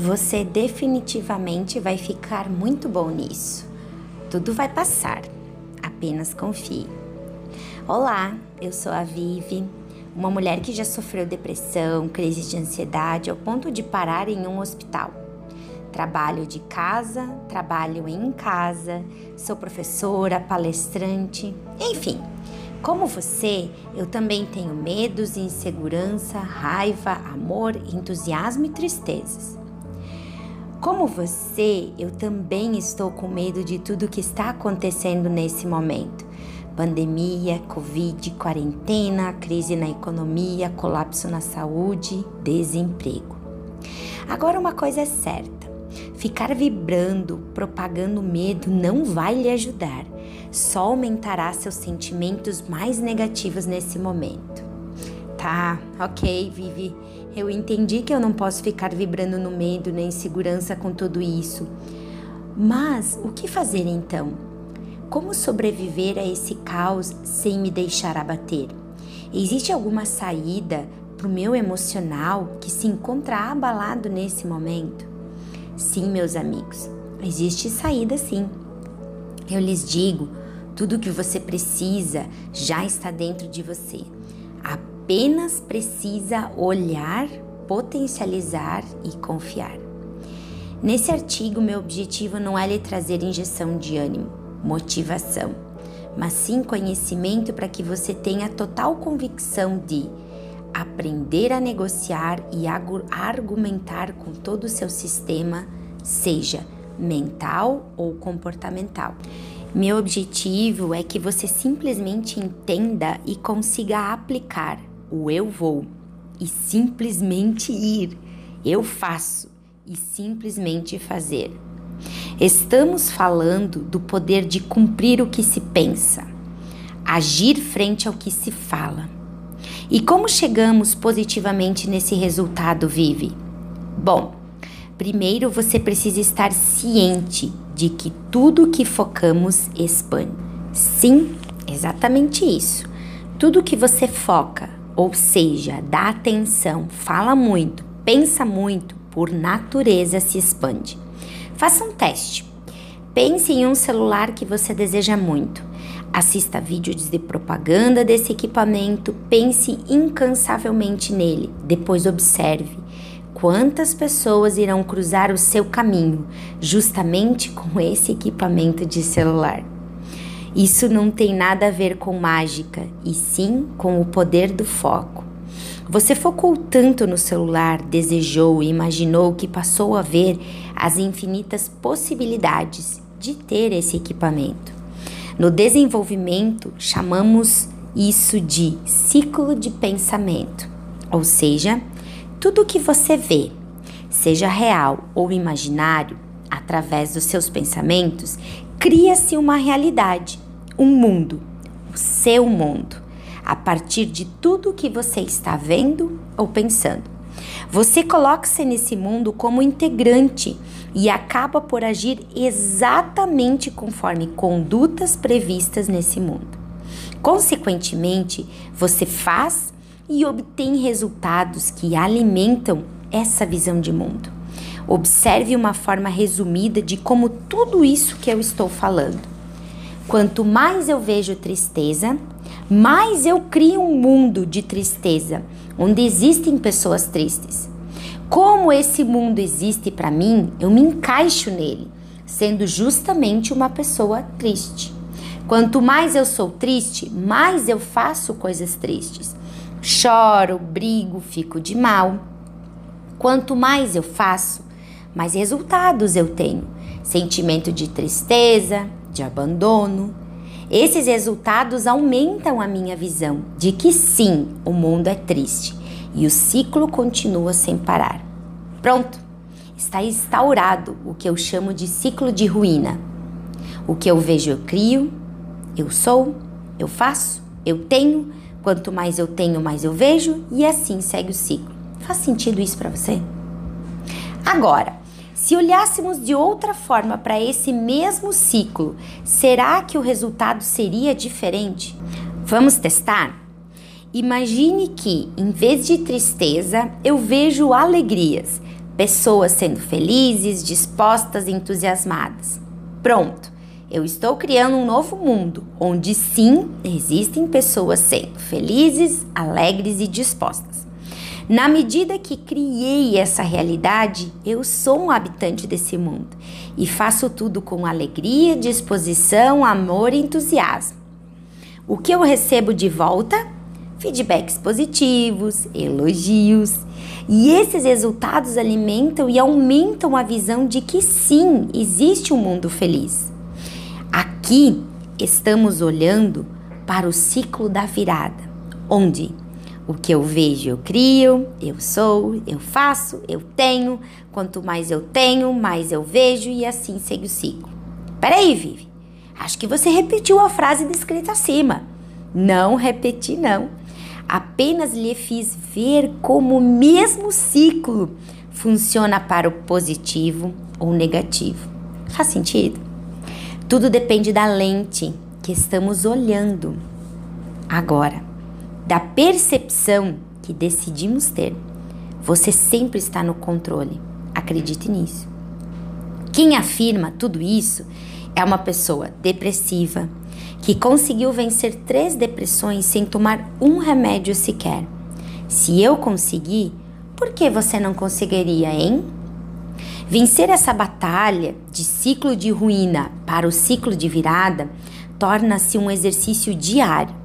Você definitivamente vai ficar muito bom nisso. Tudo vai passar. Apenas confie. Olá, eu sou a Vivi, uma mulher que já sofreu depressão, crise de ansiedade ao ponto de parar em um hospital. Trabalho de casa, trabalho em casa, sou professora, palestrante, enfim. Como você, eu também tenho medos, insegurança, raiva, amor, entusiasmo e tristezas. Como você, eu também estou com medo de tudo que está acontecendo nesse momento. Pandemia, Covid, quarentena, crise na economia, colapso na saúde, desemprego. Agora, uma coisa é certa: ficar vibrando, propagando medo não vai lhe ajudar, só aumentará seus sentimentos mais negativos nesse momento. Tá, ok, Vivi. Eu entendi que eu não posso ficar vibrando no medo nem insegurança com tudo isso. Mas o que fazer então? Como sobreviver a esse caos sem me deixar abater? Existe alguma saída para o meu emocional que se encontra abalado nesse momento? Sim, meus amigos, existe saída sim. Eu lhes digo, tudo o que você precisa já está dentro de você apenas precisa olhar, potencializar e confiar. Nesse artigo, meu objetivo não é lhe trazer injeção de ânimo, motivação, mas sim conhecimento para que você tenha total convicção de aprender a negociar e argumentar com todo o seu sistema, seja mental ou comportamental. Meu objetivo é que você simplesmente entenda e consiga aplicar o eu vou e simplesmente ir, eu faço e simplesmente fazer. Estamos falando do poder de cumprir o que se pensa, agir frente ao que se fala. E como chegamos positivamente nesse resultado, Vive? Bom, primeiro você precisa estar ciente de que tudo que focamos expande. Sim, exatamente isso. Tudo que você foca, ou seja, dá atenção, fala muito, pensa muito, por natureza se expande. Faça um teste. Pense em um celular que você deseja muito. Assista vídeos de propaganda desse equipamento, pense incansavelmente nele, depois observe quantas pessoas irão cruzar o seu caminho justamente com esse equipamento de celular. Isso não tem nada a ver com mágica, e sim com o poder do foco. Você focou tanto no celular, desejou e imaginou que passou a ver as infinitas possibilidades de ter esse equipamento. No desenvolvimento, chamamos isso de ciclo de pensamento, ou seja, tudo que você vê, seja real ou imaginário, através dos seus pensamentos, cria-se uma realidade, um mundo, o seu mundo, a partir de tudo que você está vendo ou pensando. Você coloca-se nesse mundo como integrante e acaba por agir exatamente conforme condutas previstas nesse mundo. Consequentemente, você faz e obtém resultados que alimentam essa visão de mundo. Observe uma forma resumida de como tudo isso que eu estou falando. Quanto mais eu vejo tristeza, mais eu crio um mundo de tristeza, onde existem pessoas tristes. Como esse mundo existe para mim, eu me encaixo nele, sendo justamente uma pessoa triste. Quanto mais eu sou triste, mais eu faço coisas tristes. Choro, brigo, fico de mal. Quanto mais eu faço, mais resultados eu tenho. Sentimento de tristeza, de abandono. Esses resultados aumentam a minha visão de que sim, o mundo é triste e o ciclo continua sem parar. Pronto, está instaurado o que eu chamo de ciclo de ruína. O que eu vejo, eu crio, eu sou, eu faço, eu tenho. Quanto mais eu tenho, mais eu vejo e assim segue o ciclo. Faz sentido isso para você? Agora, se olhássemos de outra forma para esse mesmo ciclo, será que o resultado seria diferente? Vamos testar? Imagine que, em vez de tristeza, eu vejo alegrias, pessoas sendo felizes, dispostas entusiasmadas. Pronto, eu estou criando um novo mundo onde sim existem pessoas sendo felizes, alegres e dispostas. Na medida que criei essa realidade, eu sou um habitante desse mundo e faço tudo com alegria, disposição, amor e entusiasmo. O que eu recebo de volta? Feedbacks positivos, elogios. E esses resultados alimentam e aumentam a visão de que sim, existe um mundo feliz. Aqui estamos olhando para o ciclo da virada, onde o que eu vejo, eu crio, eu sou, eu faço, eu tenho. Quanto mais eu tenho, mais eu vejo e assim segue o ciclo. Peraí, Vivi. Acho que você repetiu a frase descrita acima. Não repeti, não. Apenas lhe fiz ver como o mesmo ciclo funciona para o positivo ou negativo. Faz sentido? Tudo depende da lente que estamos olhando agora da percepção que decidimos ter. Você sempre está no controle. Acredite nisso. Quem afirma tudo isso é uma pessoa depressiva que conseguiu vencer três depressões sem tomar um remédio sequer. Se eu consegui, por que você não conseguiria, hein? Vencer essa batalha de ciclo de ruína para o ciclo de virada torna-se um exercício diário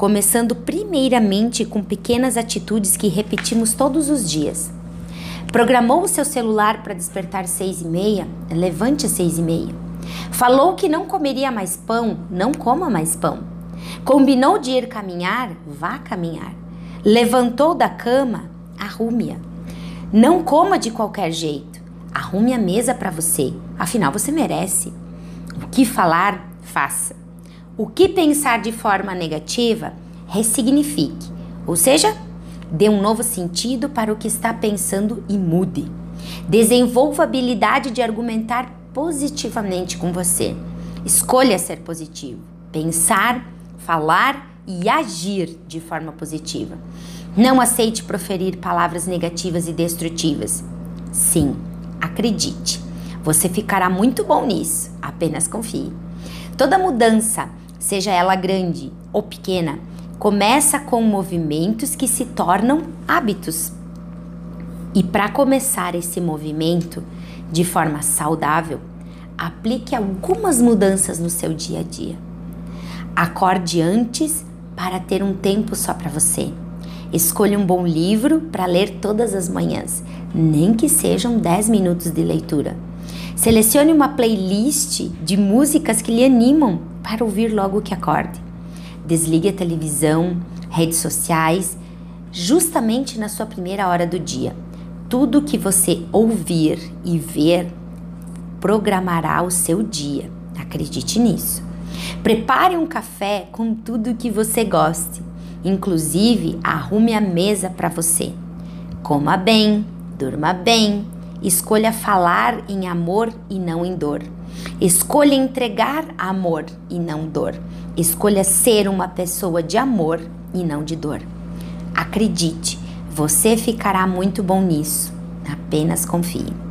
começando primeiramente com pequenas atitudes que repetimos todos os dias. Programou o seu celular para despertar seis e meia? Levante às seis e meia. Falou que não comeria mais pão? Não coma mais pão. Combinou de ir caminhar? Vá caminhar. Levantou da cama? Arrume-a. Não coma de qualquer jeito. Arrume a mesa para você. Afinal, você merece. O que falar, faça. O que pensar de forma negativa, ressignifique, ou seja, dê um novo sentido para o que está pensando e mude. Desenvolva a habilidade de argumentar positivamente com você. Escolha ser positivo, pensar, falar e agir de forma positiva. Não aceite proferir palavras negativas e destrutivas. Sim, acredite, você ficará muito bom nisso. Apenas confie. Toda mudança seja ela grande ou pequena, começa com movimentos que se tornam hábitos. E para começar esse movimento de forma saudável, aplique algumas mudanças no seu dia a dia. Acorde antes para ter um tempo só para você. Escolha um bom livro para ler todas as manhãs, nem que sejam 10 minutos de leitura. Selecione uma playlist de músicas que lhe animam para ouvir logo que acorde. Desligue a televisão, redes sociais, justamente na sua primeira hora do dia. Tudo que você ouvir e ver programará o seu dia. Acredite nisso. Prepare um café com tudo que você goste. Inclusive, arrume a mesa para você. Coma bem, durma bem, escolha falar em amor e não em dor. Escolha entregar amor e não dor. Escolha ser uma pessoa de amor e não de dor. Acredite, você ficará muito bom nisso. Apenas confie.